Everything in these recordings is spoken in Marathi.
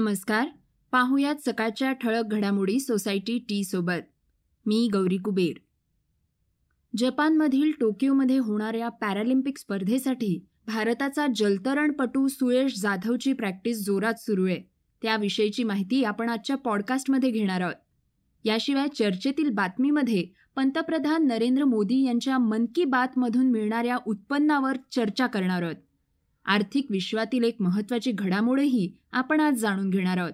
नमस्कार. पाहुयात सकाळच्या ठळक घडामोडी सोसायटी टी सोबत. मी गौरी कुबेर. जपानमधील टोकियोमध्ये होणाऱ्या पॅरालिम्पिक स्पर्धेसाठी भारताचा जलतरणपटू सुयश जाधवची प्रॅक्टिस जोरात सुरू आहे. त्याविषयीची माहिती आपण आजच्या पॉडकास्टमध्ये घेणार आहोत. याशिवाय चर्चेतील बातमीमध्ये पंतप्रधान नरेंद्र मोदी यांच्या मन की बातमधून मिळणाऱ्या उत्पन्नावर चर्चा करणार आहोत. आर्थिक विश्वातील एक महत्त्वाची घडामोडही आपण आज जाणून घेणार आहोत.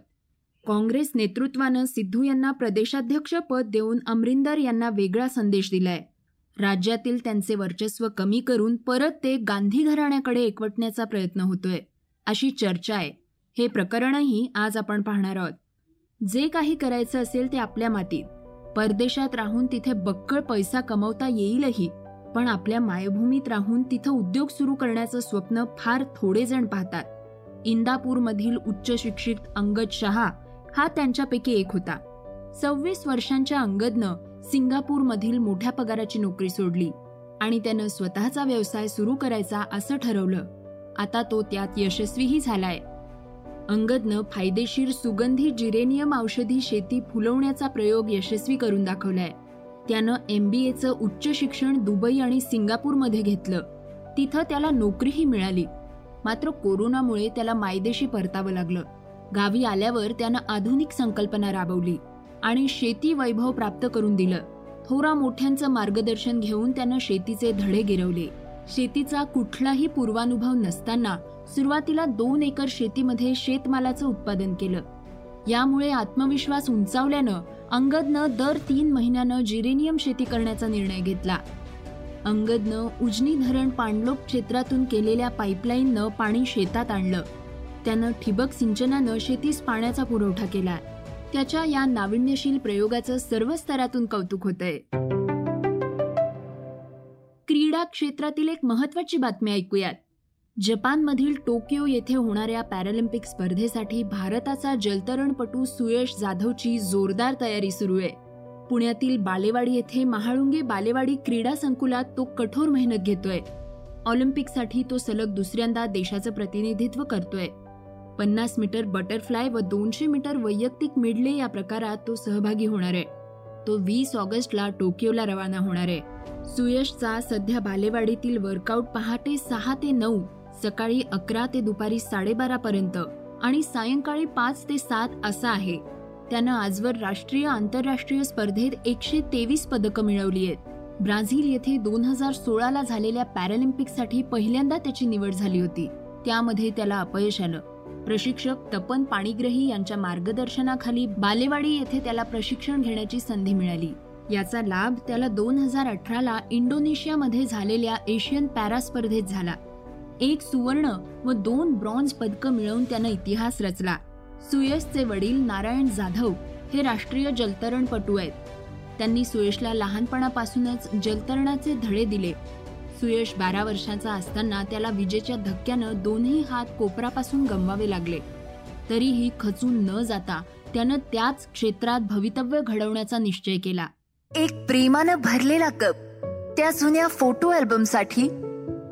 काँग्रेस नेतृत्वानं सिद्धू यांना प्रदेशाध्यक्ष पद देऊन अमरिंदर यांना वेगळा संदेश दिलाय. राज्यातील त्यांचे वर्चस्व कमी करून परत ते गांधी घराण्याकडे एकवटण्याचा प्रयत्न होतोय. अशी चर्चा आहे. हे प्रकरणही आज आपण पाहणार आहोत. जे काही करायचं असेल ते आपल्या मातीत. परदेशात राहून तिथे बक्कळ पैसा कमवता येईलही पण आपल्या मायभूमीत राहून तिथं उद्योग सुरू करण्याचं स्वप्न फार थोडे जण पाहतात. इंदापूरमधील उच्च शिक्षित अंगद शहा हा त्यांच्यापैकी एक होता. सव्वीस वर्षांच्या अंगदनं सिंगापूरमधील मोठ्या पगाराची नोकरी सोडली आणि त्यानं स्वतःचा व्यवसाय सुरू करायचा असं ठरवलं. आता तो त्यात यशस्वीही झालाय. अंगदनं फायदेशीर सुगंधी जिरेनियम औषधी शेती फुलवण्याचा प्रयोग यशस्वी करून दाखवलाय. त्यानं एम बी एचं उच्च शिक्षण दुबई आणि सिंगापूरमध्ये घेतलं. तिथं त्याला नोकरीही मिळाली. मात्र कोरोनामुळे त्याला मायदेशी परतावं लागलं. गावी आल्यावर त्यानं आधुनिक संकल्पना राबवली आणि शेती वैभव प्राप्त करून दिलं. थोरा मोठ्यांचं मार्गदर्शन घेऊन त्यानं शेतीचे धडे गिरवले. शेतीचा कुठलाही पूर्वानुभव नसताना सुरुवातीला दोन एकर शेतीमध्ये शेतमालाचं उत्पादन केलं. यामुळे आत्मविश्वास उंचावल्यानं अंगदनं दर तीन महिन्यानं जिरेनियम शेती करण्याचा निर्णय घेतला. अंगदनं उजनी धरण पाणलोक क्षेत्रातून केलेल्या पाईपलाईननं पाणी शेतात आणलं. त्यानं ठिबक सिंचनानं शेतीस पाण्याचा पुरवठा केला. त्याच्या या नाविन्यशील प्रयोगाचं सर्व स्तरातून कौतुक होतंय. क्रीडा क्षेत्रातील एक महत्वाची बातमी ऐकूयात. जपानमधील टोकियो येथे होणाऱ्या पॅरालिम्पिक स्पर्धेसाठी भारताचा जलतरणपटू सुयश जाधवची जोरदार तयारी सुरू आहे. पुण्यातील बालेवाडी येथे महाळुंगे बालेवाडी क्रीडा संकुलात तो कठोर मेहनत घेतोय. ऑलिम्पिकसाठी तो सलग दुसऱ्यांदा देशाचं प्रतिनिधित्व करतोय. पन्नास मीटर बटरफ्लाय व दोनशे मीटर वैयक्तिक मिडले या प्रकारात तो सहभागी होणार आहे. तो वीस ऑगस्टला टोकियोला रवाना होणार आहे. सुयशचा सध्या बालेवाडीतील वर्कआउट पहाटे सहा ते नऊ सकाळी अकरा ते दुपारी साडेबारा पर्यंत आणि सायंकाळी पाच ते सात असा आहे. त्यानं आजवर राष्ट्रीय आंतरराष्ट्रीय स्पर्धेत एकशे तेवीस पदकं मिळवली आहेत. ब्राझील येथे दोन हजार सोळाला झालेल्या पॅरालिम्पिकसाठी पहिल्यांदा त्याची निवड झाली होती. त्यामध्ये त्याला अपयश आलं. प्रशिक्षक तपन पाणीग्रही यांच्या मार्गदर्शनाखाली बालेवाडी येथे त्याला प्रशिक्षण घेण्याची संधी मिळाली. याचा लाभ त्याला दोन हजार अठराला इंडोनेशियामध्ये झालेल्या एशियन पॅरा स्पर्धेत झाला. एक सुवर्ण व दोन ब्रॉन्झ पदकं मिळवून त्यानं इतिहास रचला. सुयशचे वडील नारायण जाधव हे राष्ट्रीय जलतरणपटू आहेत. त्यांनी सुयशला लहानपणापासूनच जलतरणाचे धडे दिले. सुयश बारा वर्षाचा असताना त्याला विजेच्या धक्क्यानं दोन्ही हात कोपरापासून गमवावे लागले. तरीही खचून न जाता त्यानं त्याच क्षेत्रात भवितव्य घडवण्याचा निश्चय केला. एक प्रेमानं भरलेला कप. त्या जुन्या फोटो अल्बमसाठी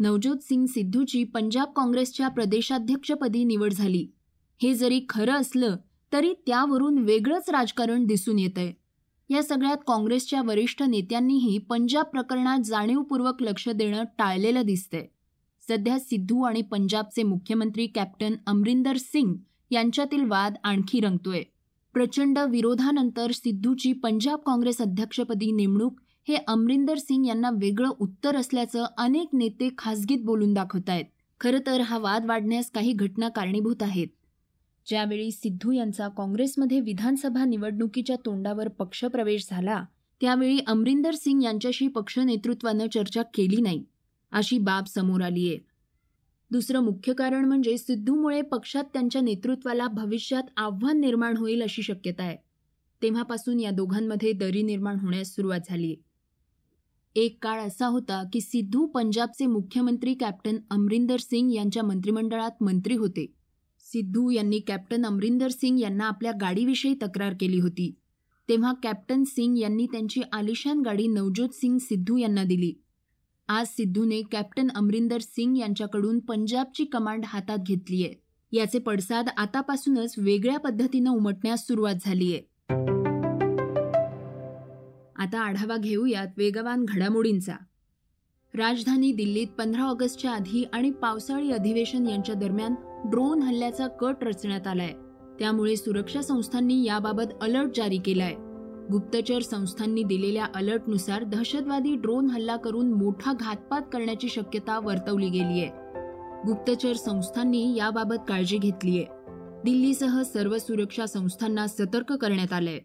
नवज्योत सिंग सिद्धूची पंजाब काँग्रेसच्या प्रदेशाध्यक्षपदी निवड झाली. हे जरी खरं असलं तरी त्यावरून वेगळंच राजकारण दिसून येतंय. या सगळ्यात काँग्रेसच्या वरिष्ठ नेत्यांनीही पंजाब प्रकरणात जाणीवपूर्वक लक्ष देणं टाळलेलं दिसतंय. सध्या सिद्धू आणि पंजाबचे मुख्यमंत्री कॅप्टन अमरिंदर सिंग यांच्यातील वाद आणखी रंगतोय. प्रचंड विरोधानंतर सिद्धूची पंजाब काँग्रेस अध्यक्षपदी नेमणूक हे अमरिंदर सिंग यांना वेगळं उत्तर असल्याचं अनेक नेते खासगीत बोलून दाखवत आहेत. खरं तर हा वाद वाढण्यास काही घटना कारणीभूत आहेत. ज्यावेळी सिद्धू यांचा काँग्रेसमध्ये विधानसभा निवडणुकीच्या तोंडावर पक्षप्रवेश झाला त्यावेळी अमरिंदर सिंग यांच्याशी पक्ष नेतृत्वानं चर्चा केली नाही अशी बाब समोर आली आहे. दुसरं मुख्य कारण म्हणजे सिद्धूमुळे पक्षात त्यांच्या नेतृत्वाला भविष्यात आव्हान निर्माण होईल अशी शक्यता आहे. तेव्हापासून या दोघांमध्ये दरी निर्माण होण्यास सुरुवात झाली एक काळ असा होता की सिद्धू पंजाबचे मुख्यमंत्री कॅप्टन अमरिंदर सिंग यांच्या मंत्रिमंडळात मंत्री होते. सिद्धू यांनी कॅप्टन अमरिंदर सिंग यांना आपल्या गाडीविषयी तक्रार केली होती. तेव्हा कॅप्टन सिंग यांनी त्यांची आलिशान गाडी नवज्योत सिंग सिद्धू यांना दिली. आज सिद्धूने कॅप्टन अमरिंदर सिंग यांच्याकडून पंजाबची कमांड हातात घेतलीय. याचे पडसाद आतापासूनच वेगळ्या पद्धतीनं उमटण्यास सुरुवात झाली आहे आता आढावा घेऊयात वेगवान घडामोडींचा. राजधानी दिल्लीत पंधरा ऑगस्टच्या आधी आणि पावसाळी अधिवेशन यांच्या दरम्यान ड्रोन हल्ल्याचा कट रचण्यात आलाय. त्यामुळे सुरक्षा संस्थांनी याबाबत अलर्ट जारी केलाय. गुप्तचर संस्थांनी दिलेल्या अलर्टनुसार दहशतवादी ड्रोन हल्ला करून मोठा घातपात करण्याची शक्यता वर्तवली गेलीय. गुप्तचर संस्थांनी याबाबत काळजी घेतलीय. दिल्लीसह सर्व सुरक्षा संस्थांना सतर्क करण्यात आलंय.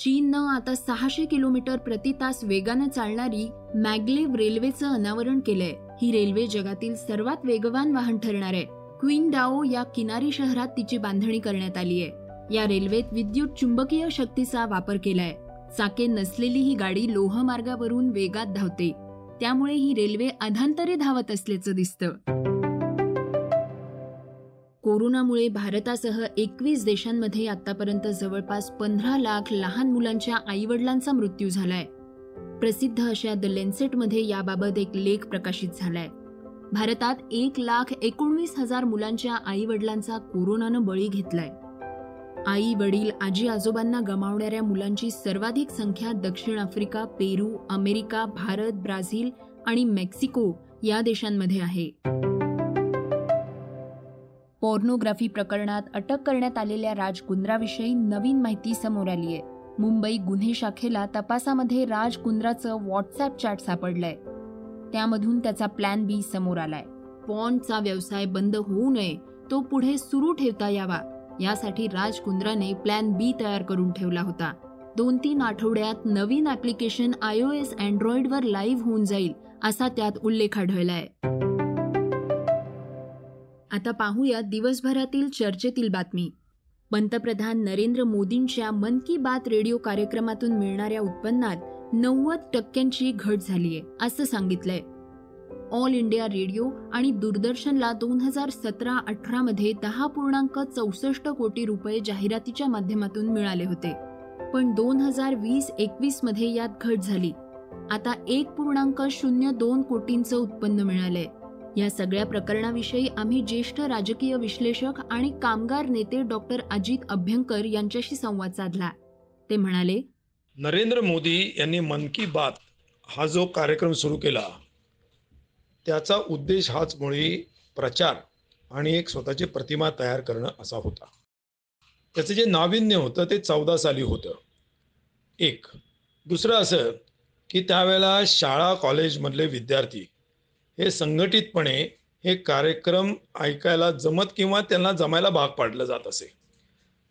चीननं आता सहाशे किलोमीटर प्रति तास वेगानं चालणारी मॅग्लेव्ह रेल्वेचं अनावरण केलंय. ही रेल्वे जगातील सर्वात वेगवान वाहन ठरणार आहे. क्वीन डाओ या किनारी शहरात तिची बांधणी करण्यात आली आहे. या रेल्वेत विद्युत चुंबकीय शक्तीचा वापर केलाय. चाके नसलेली ही गाडी लोहमार्गावरून वेगात धावते. त्यामुळे ही रेल्वे अधांतरे धावत असल्याचं दिसतं. कोरोनामुळे भारतासह एकवीस देशांमध्ये आतापर्यंत जवळपास पंधरा लाख लहान मुलांच्या आईवडिलांचा मृत्यू झालाय. प्रसिद्ध अशा द लेन्सेटमध्ये याबाबत एक लेख प्रकाशित झालाय. भारतात एक लाख एकोणवीस हजार मुलांच्या आईवडिलांचा कोरोनानं बळी घेतलाय. आई वडील आजी आजोबांना गमावणाऱ्या मुलांची सर्वाधिक संख्या दक्षिण Africa Peru America Bharat Brazil आणि मेक्सिको या देशांमध्ये आहे. पॉर्नोग्राफी प्रकरणात अटक करण्यात आलेल्या राज कुंद्राविषयी नवीन माहिती समोर आली आहे. मुंबई गुन्हे शाखेला तपासामध्ये राज कुंद्राचं व्हॉट्सअप चॅट सापडलंय. त्यामधून त्याचा प्लॅन बी समोर आलाय. पॉन्डचा व्यवसाय बंद होऊ नये तो पुढे सुरू ठेवता यावा. यासाठी राज कुंद्राने प्लॅन बी तयार करून ठेवला होता. दोन तीन आठवड्यात नवीन ऍप्लिकेशन आयओएस अँड्रॉइडवर लाईव्ह होऊन जाईल असा त्यात उल्लेख आढळलाय. आता पाहूया दिवसभरातील चर्चेतील बातमी. पंतप्रधान नरेंद्र मोदींच्या मन की बात रेडिओ कार्यक्रमातून मिळणाऱ्या उत्पन्नात नव्वद टक्क्यांची घट झालीय असं सांगितलंय. ऑल इंडिया रेडिओ आणि दूरदर्शनला दोन हजार सतरा अठरा मध्ये दहा पूर्णांक चौसष्ट कोटी रुपये जाहिरातीच्या माध्यमातून मिळाले होते. पण दोन हजार वीस एकवीसमध्ये यात घट झाली. आता एक पूर्णांक शून्य दोन कोटींचं उत्पन्न मिळालंय. या सगळ्या प्रकरणाविषयी आम्ही ज्येष्ठ राजकीय विश्लेषक आणि कामगार नेते डॉक्टर अजित अभ्यंकर यांच्याशी संवाद साधला. ते म्हणाले नरेंद्र मोदी यांनी मन की बात हा जो कार्यक्रम सुरू केला त्याचा उद्देश हाच मुळी प्रचार आणि एक स्वतःची प्रतिमा तयार करणं असा होता. त्याचं जे नाविन्य होतं ते चौदा साली होतं. एक. दुसरं असं की त्यावेळेला शाळा कॉलेजमधले विद्यार्थी हे संघटितपणे हे कार्यक्रम ऐकायला जमत किंवा त्यांना जमायला भाग पाडलं जात असे.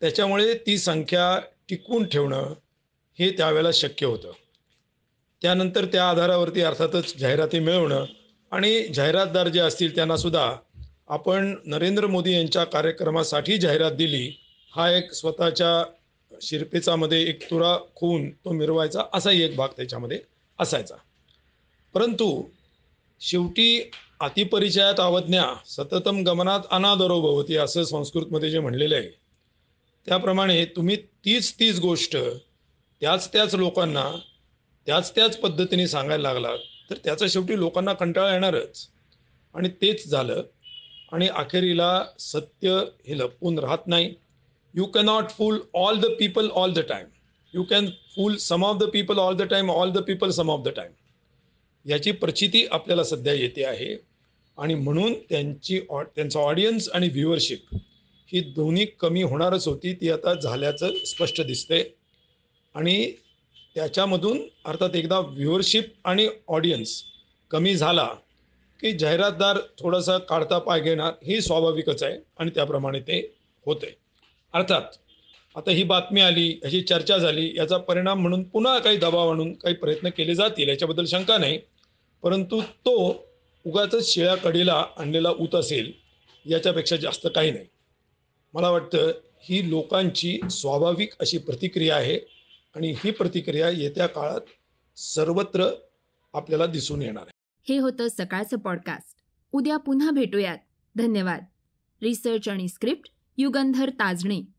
त्याच्यामुळे ती संख्या टिकवून ठेवणं हे त्यावेळेला शक्य होतं. त्यानंतर त्या आधारावरती अर्थातच जाहिराती मिळवणं आणि जाहिरातदार जे असतील त्यांनासुद्धा आपण नरेंद्र मोदी यांच्या कार्यक्रमासाठी जाहिरात दिली हा एक स्वतःच्या शिरपेचामध्ये एक तुरा खून तो मिरवायचा असाही एक भाग त्याच्यामध्ये असायचा. परंतु शेवटी अतिपरिचयात आवज्ञा सततम गमनात अनादरो भवती असं संस्कृतमध्ये जे म्हणलेलं आहे. त्याप्रमाणे तुम्ही तीच तीच गोष्ट त्याच त्याच लोकांना त्याच त्याच पद्धतीने सांगायला लागला तर त्याचा शेवटी लोकांना कंटाळा येणारच. आणि तेच झालं. आणि अखेरीला सत्य हे लपवून राहत नाही. You cannot fool all the people all the time you can fool some of the people all the time all the people some of the time याची प्रचिती आपल्याला सध्या येते आहे. आणि म्हणून त्यांची ऑ त्यांचं ऑडियन्स आणि व्ह्युअरशिप ही दोन्ही कमी होणारच होती ती आता झाल्याचं स्पष्ट दिसते आणि त्याच्यामधून अर्थात एकदा व्ह्युअरशिप आणि ऑडियन्स कमी झाला की जाहिरातदार थोडासा काढता पाय घेणार ही स्वाभाविकच आहे आणि त्याप्रमाणे ते होते अर्थात आता ही बातमी आली ह्याची चर्चा झाली याचा परिणाम म्हणून पुन्हा काही दबाव आणून काही प्रयत्न केले जातील याच्याबद्दल शंका नाही. परंतु तो उगाच शिळ्या कडीला आणलेला ऊत असेल याच्यापेक्षा जास्त काही नाही. मला वाटतं ही लोकांची स्वाभाविक अशी प्रतिक्रिया आहे आणि ही प्रतिक्रिया येत्या काळात सर्वत्र आपल्याला दिसून येणार आहे. हे होतं सकाळचं पॉडकास्ट उद्या पुन्हा भेटूयात. धन्यवाद. रिसर्च आणि स्क्रिप्ट युगंधर ताजणे.